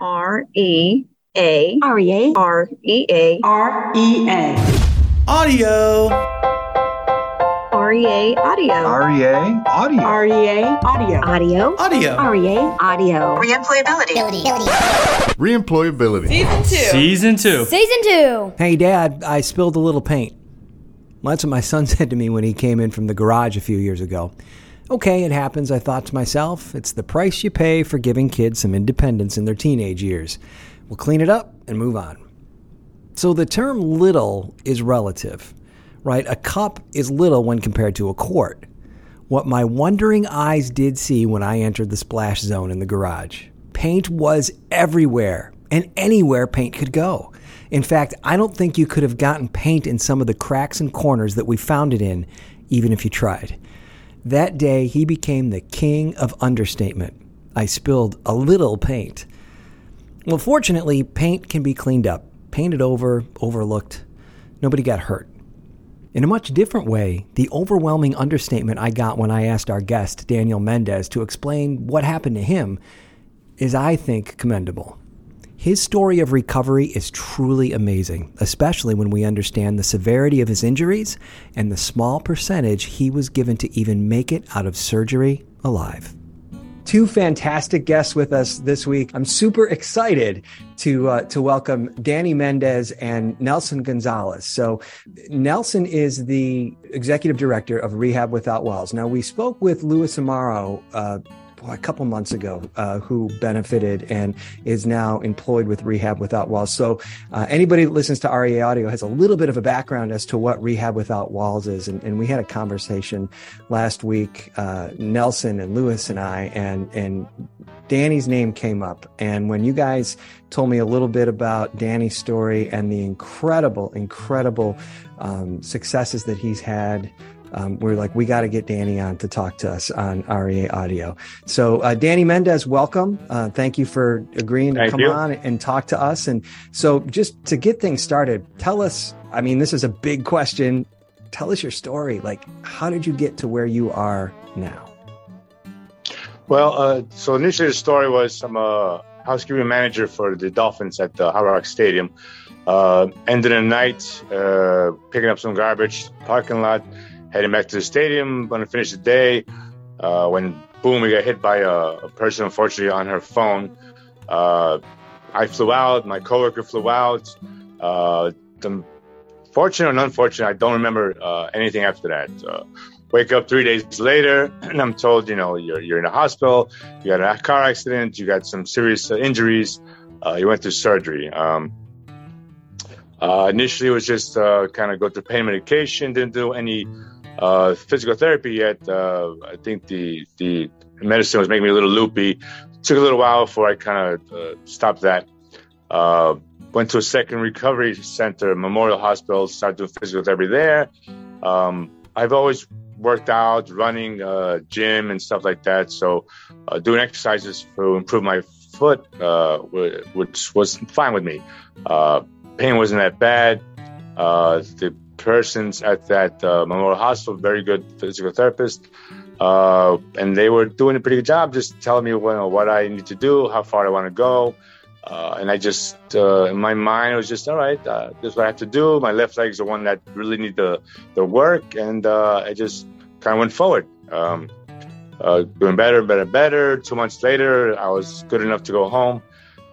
R E A R E A R E A R E A Audio. R E A audio. REA Audio. R E A audio Audio. Audio. R E A audio Reemployability. Reemployability. Season two. Season two. Season two. Hey, Dad, I spilled a little paint. That's what my son said to me when he came in from the garage a few years ago. Okay, it happens, I thought to myself. It's the price you pay for giving kids some independence in their teenage years. We'll clean it up and move on. So the term little is relative, right? A cup is little when compared to a quart. What my wondering eyes did see when I entered the splash zone in the garage paint was everywhere and anywhere paint could go. In fact, I don't think you could have gotten paint in some of the cracks and corners that we found it in, even if you tried. That day, he became the king of understatement. I spilled a little paint. Well, fortunately, paint can be cleaned up, painted over, overlooked. Nobody got hurt. In a much different way, the overwhelming understatement I got when I asked our guest, Daniel Mendez, to explain what happened to him is, I think, commendable. His story of recovery is truly amazing, especially when we understand the severity of his injuries and the small percentage he was given to even make it out of surgery alive. Two fantastic guests with us this week. I'm super excited to uh, to welcome Danny Mendez and Nelson Gonzalez. So, Nelson is the executive director of Rehab Without Walls. Now, we spoke with Louis Amaro uh, a couple months ago, uh, who benefited and is now employed with Rehab Without Walls. So uh, anybody that listens to REA Audio has a little bit of a background as to what Rehab Without Walls is. And, and we had a conversation last week, uh, Nelson and Lewis and I, and and Danny's name came up. And when you guys told me a little bit about Danny's story and the incredible, incredible um, successes that he's had um, we're like, we got to get Danny on to talk to us on REA Audio. So, uh, Danny Mendez, welcome. Uh, thank you for agreeing to Thank come you. on and talk to us. And so, just to get things started, tell us. I mean, this is a big question. Tell us your story. Like, how did you get to where you are now? Well, uh, so initially the story was I'm a housekeeping manager for the Dolphins at the Hard Rock Stadium. Uh, ended the night uh, picking up some garbage, parking lot, heading back to the stadium. Going to finish the day. Uh, when boom, we got hit by a, a person, unfortunately, on her phone. Uh, I flew out. My coworker flew out. Uh, the fortunate and unfortunate, I don't remember uh, anything after that. Uh, wake up three days later, and I'm told, you know, you're, you're in a hospital, you got a car accident, you got some serious uh, injuries, you went through surgery. Um, initially, it was just kind of go through pain medication, didn't do any uh, physical therapy yet. Uh, I think the the medicine was making me a little loopy. Took a little while before I kind of uh, stopped that. Uh, went to a second recovery center, Memorial Hospital, started doing physical therapy there. Um, I've always worked out, running, uh, gym, and stuff like that. So, uh, doing exercises to improve my foot, uh, which was fine with me. Uh, pain wasn't that bad. Uh, the persons at that uh, Memorial Hospital, very good physical therapist, uh, and they were doing a pretty good job, just telling me what, what I need to do, how far I want to go. Uh, and I just, uh, in my mind, it was just, all right, uh, this is what I have to do. My left leg is the one that really need the, the work. And uh, I just kind of went forward. Um, doing better, better, better. Two months later, I was good enough to go home.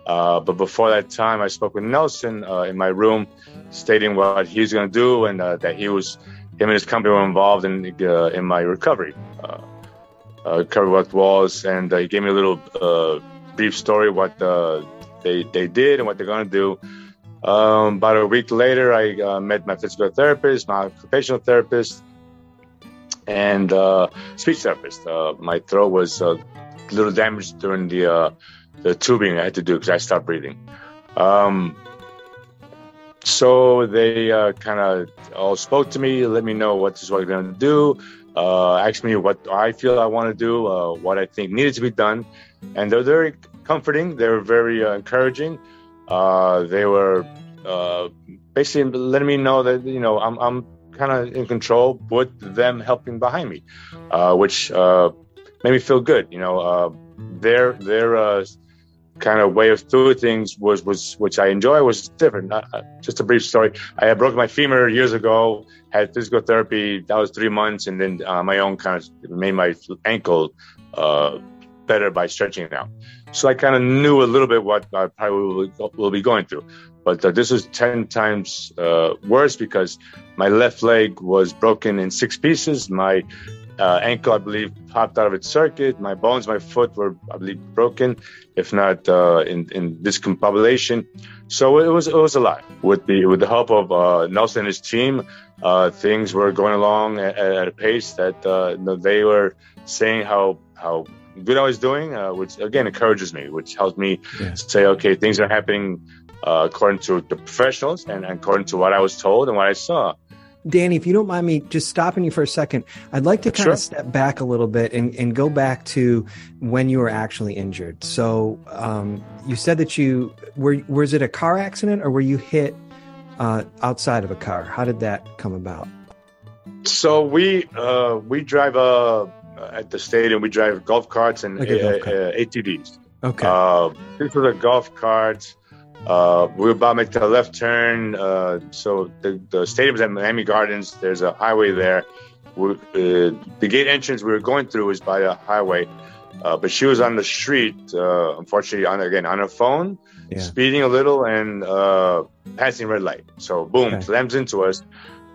But before that time, I spoke with Nelson in my room, stating what he's going to do and uh, that he was, him and his company were involved in uh, in my recovery, uh, uh, recovery what was, and uh, he gave me a little uh, brief story what they they did and what they're going to do. Um, about a week later, I met my physical therapist, my occupational therapist, and speech therapist. My throat was a little damaged during the the tubing I had to do because I stopped breathing. Um, so they uh, kind of all spoke to me, let me know what this was going to do, uh, asked me what I feel I want to do, uh, what I think needed to be done, and they're very comforting. They were very uh, encouraging. Uh, they were uh, basically letting me know that you know I'm, I'm kind of in control with them helping behind me, uh, which made me feel good. You know, their uh, kind of way of doing things was was which I enjoy was different. Uh, uh, just a brief story. I had broken my femur years ago. Had physical therapy. That was three months, and then uh, my own kind of made my ankle uh, better by stretching it out. So I kind of knew a little bit what I probably will, will be going through. But uh, this was 10 times uh, worse because my left leg was broken in six pieces. My uh, ankle, I believe, popped out of its circuit. My bones, my foot were, I believe, broken, if not uh, in, in discombobulation. So it was it was a lot. With the with the help of uh, Nelson and his team, uh, things were going along at, at a pace that uh, they were saying how how good I was doing, uh, which again encourages me, which helps me yeah. say, okay, things are happening according to the professionals and according to what I was told and what I saw. Danny, if you don't mind me just stopping you for a second, I'd like to kind sure. of step back a little bit and, and go back to when you were actually injured. So um, you said that you were was it a car accident or were you hit uh, outside of a car? How did that come about? So we uh, we drive uh, at the stadium. We drive golf carts and like golf cart. ATVs. Okay. Uh, this was a golf cart. Uh, we were about to make the left turn. Uh, so the, the stadium's at Miami Gardens. There's a highway there. We, uh, the gate entrance we were going through was by a highway, uh, but she was on the street. Uh, unfortunately, on again on her phone, yeah. speeding a little and uh, passing red light. So boom, okay. slams into us.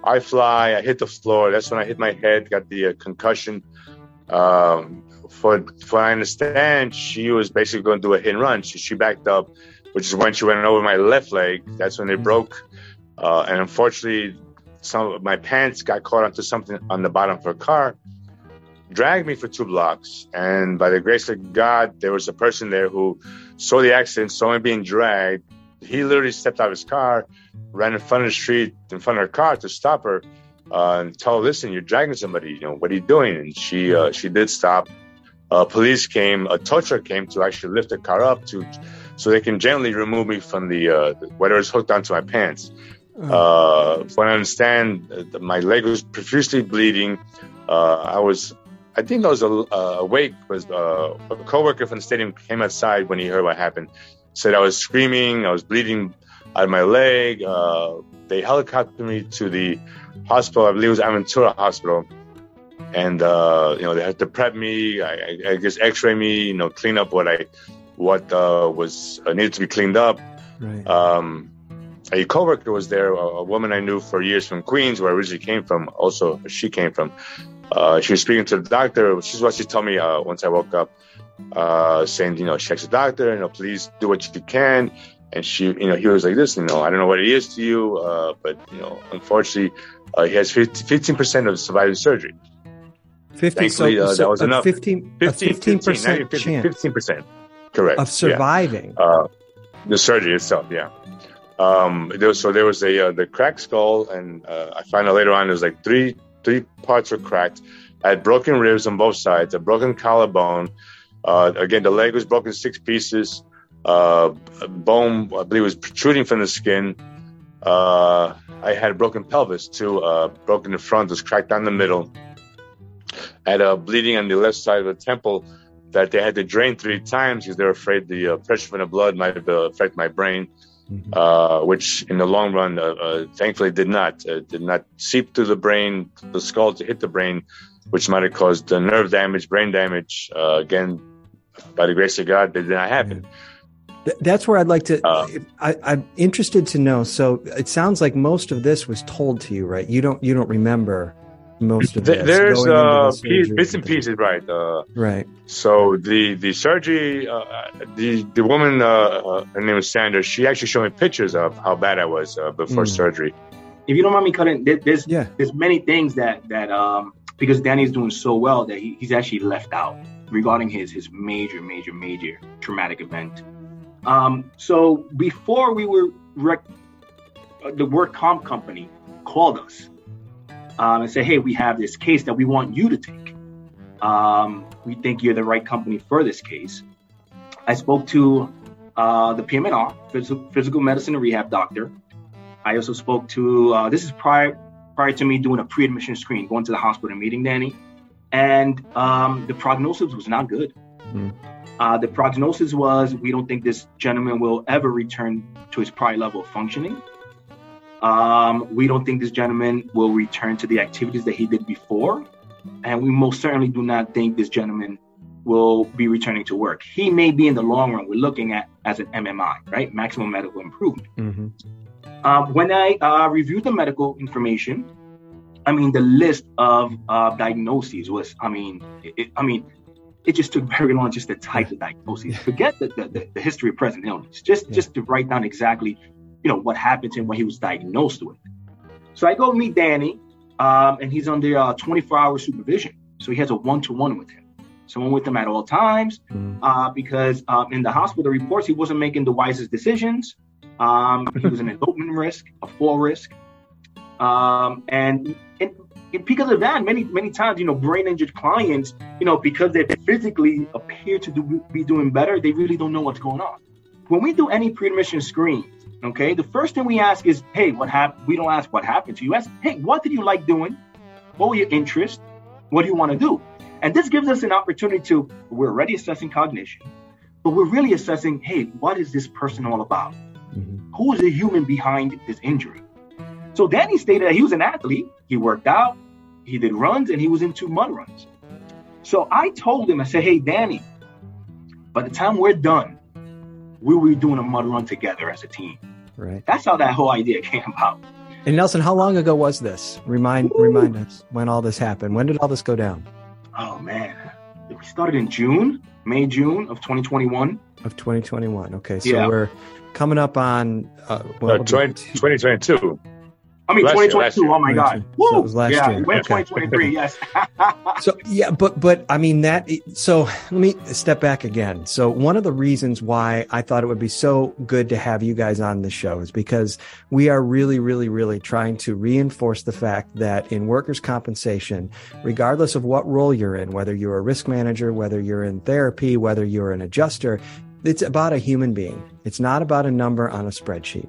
I fly. I hit the floor. That's when I hit my head. Got the concussion. Um, for for I understand, she was basically going to do a hit and run. She, she backed up which is when she went over my left leg. That's when they mm-hmm. broke. Uh, and unfortunately, some of my pants got caught onto something on the bottom of her car, dragged me for two blocks. And by the grace of God, there was a person there who saw the accident, saw me being dragged. He literally stepped out of his car, ran in front of the street, in front of her car to stop her uh, and tell her, "Listen, you're dragging somebody. You know what are you doing?" And she uh, she did stop. Uh, police came, a tow truck came to actually lift the car up to so they can gently remove me from the uh, whatever is hooked onto my pants. Oh. Uh, when I understand, uh, my leg was profusely bleeding. Uh, I was, I think I was uh, awake. Was uh, a coworker from the stadium came outside when he heard what happened. Said I was screaming, I was bleeding out of my leg. Uh, they helicoptered me to the hospital. I believe it was Aventura Hospital and uh, you know they had to prep me. I, I, guess X-ray me, you know, clean up what I what uh, was uh, needed to be cleaned up. Right. Um, a coworker was there, a, a, woman I knew for years from Queens, where I originally came from. Also, she came from. Uh, she was speaking to the doctor. She's what she told me uh, once I woke up, uh, saying, you know, check the doctor, you know, please do what you can. And she, you know, he was like this, you know, I don't know what it is to you, uh, but you know, unfortunately, he has 15 percent of surviving surgery. 50 so, uh, so that was enough 15 15 percent 15 percent Correct. Of surviving. Yeah. Uh, the surgery itself, yeah. Um, there was, so there was a uh, the cracked skull, and uh, I found out later on there was like three three parts were cracked. I had broken ribs on both sides, a broken collarbone. Uh, again, the leg was broken six pieces. Uh, bone, I believe, was protruding from the skin. Uh, I had a broken pelvis too, uh, broken the front, was cracked down the middle. I had a bleeding on the left side of the temple that they had to drain three times because they were afraid the uh, pressure from the blood might uh, affect my brain, mm-hmm. uh, which in the long run, uh, uh, thankfully, did not. Uh, did not seep through the brain, the skull to hit the brain, which might have caused nerve damage, brain damage. again, by the grace of God, that did not happen. That's where I'd like to. I, I'm interested to know. So it sounds like most of this was told to you, right? You don't. You don't remember most of this. There's uh, the bits and pieces, right? Uh, right. So the the surgery, uh, the the woman, uh, uh, her name was Sandra. She actually showed me pictures of how bad I was uh, before mm. surgery. If you don't mind me cutting, there's yeah. there's many things that that um because Danny's doing so well that he, he's actually left out regarding his his major major major traumatic event. Um, so before we were rec- the work comp company called us um, and say, hey, we have this case that we want you to take. Um, we think you're the right company for this case. I spoke to uh, the PM&R, physical, physical medicine and rehab doctor. I also spoke to, uh, this is prior, prior to me doing a pre admission screen, going to the hospital and meeting Danny. And um, the prognosis was not good. Mm. Uh, the prognosis was we don't think this gentleman will ever return to his prior level of functioning. Um, we don't think this gentleman will return to the activities that he did before. And we most certainly do not think this gentleman will be returning to work. He may be in the long run, we're looking at as an MMI, right? Maximum medical improvement. Mm-hmm. Uh, when I uh, reviewed the medical information, I mean, the list of uh, diagnoses was, I mean, it, I mean, it just took very long just to type the diagnoses. Forget the, the, the, history of present illness, just yeah. just to write down exactly, you know, what happened to him when he was diagnosed with. So I go meet Danny, um, and he's under 24-hour uh, supervision. So he has a one-to-one with him, someone with him at all times, mm. uh, because um, in the hospital reports he wasn't making the wisest decisions. Um, he was an elopement risk, a fall risk, um, and, and because of that, many many times, you know, brain injured clients, you know, because they physically appear to do, be doing better, they really don't know what's going on. When we do any pre-admission screens, okay, the first thing we ask is, hey, what happened? We don't ask what happened to you. Ask, hey, what did you like doing? What were your interests? What do you want to do? And this gives us an opportunity to, we're already assessing cognition, but we're really assessing, hey, what is this person all about? Mm-hmm. Who is the human behind this injury? So Danny stated that he was an athlete. He worked out, he did runs, and he was into mud runs. So I told him, I said, hey, Danny, by the time we're done, we will be doing a mud run together as a team. Right. That's how that whole idea came about. And Nelson, how long ago was this? Remind Ooh. remind us when all this happened. When did all this go down? Oh man, we started in June, May June of 2021. Of 2021. Okay, so yeah. we're coming up on uh, well, uh, 20, 2022. I mean, 2022. oh my God. Woo! So it was last yeah, year. Went 2023. Yes. so yeah, but but I mean that. So let me step back again. So one of the reasons why I thought it would be so good to have you guys on the show is because we are really, really, really trying to reinforce the fact that in workers' compensation, regardless of what role you're in, whether you're a risk manager, whether you're in therapy, whether you're an adjuster, it's about a human being. It's not about a number on a spreadsheet.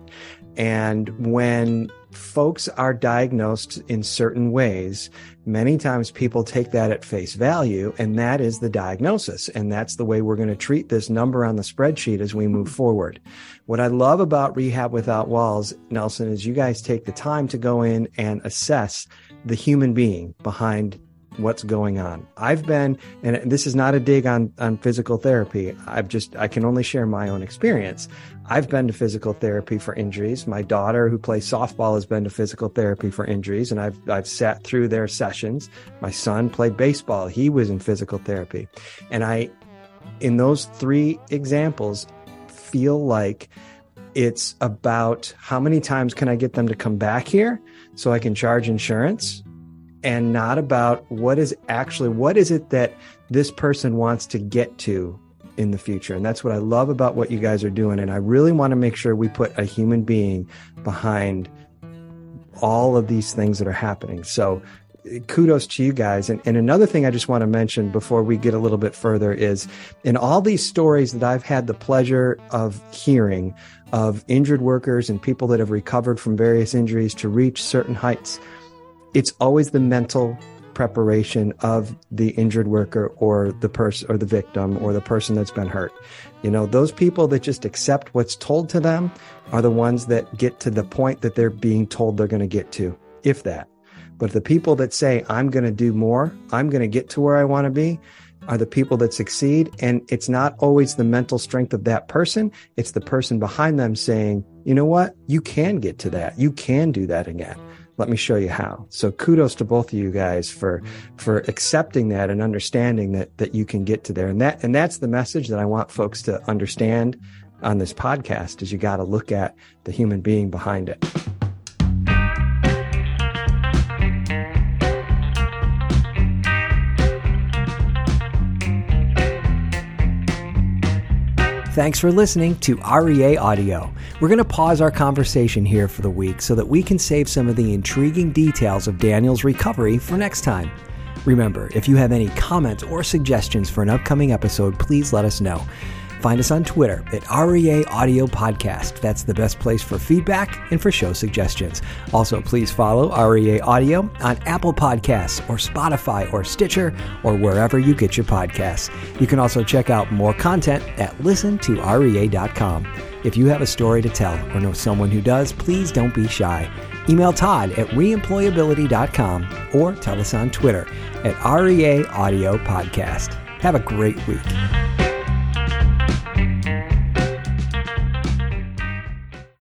And when folks are diagnosed in certain ways, many times people take that at face value, and that is the diagnosis. And that's the way we're going to treat this number on the spreadsheet as we move forward. What I love about Rehab Without Walls, Nelson, is you guys take the time to go in and assess the human being behind what's going on. I've been, and this is not a dig on, on physical therapy. I've just, I can only share my own experience. I've been to physical therapy for injuries. My daughter, who plays softball, has been to physical therapy for injuries, and I've, I've sat through their sessions. My son played baseball. He was in physical therapy. And I, in those three examples, feel like it's about how many times can I get them to come back here so I can charge insurance and not about what is actually what is it that this person wants to get to in the future. And that's what i love about what you guys are doing. And i really want to make sure we put a human being behind all of these things that are happening. So kudos to you guys. And, and another thing i just want to mention before we get a little bit further is in all these stories that i've had the pleasure of hearing of injured workers and people that have recovered from various injuries to reach certain heights it's always the mental preparation of the injured worker or the person or the victim or the person that's been hurt. You know, those people that just accept what's told to them are the ones that get to the point that they're being told they're going to get to, if that. But the people that say, I'm going to do more, I'm going to get to where I want to be, are the people that succeed. And it's not always the mental strength of that person. It's the person behind them saying, you know what? You can get to that. You can do that again let me show you how. So kudos to both of you guys for for accepting that and understanding that that you can get to there. And that and that's the message that i want folks to understand on this podcast is you got to look at the human being behind it Thanks for listening to REA Audio. We're going to pause our conversation here for the week so that we can save some of the intriguing details of Daniel's recovery for next time. Remember, if you have any comments or suggestions for an upcoming episode, please let us know. Find us on Twitter at REA Audio Podcast. That's the best place for feedback and for show suggestions. Also, please follow REA Audio on Apple Podcasts or Spotify or Stitcher or wherever you get your podcasts. You can also check out more content at listentorea.com. If you have a story to tell or know someone who does, please don't be shy. Email Todd at reemployability.com or tell us on Twitter at REA Audio Podcast. Have a great week.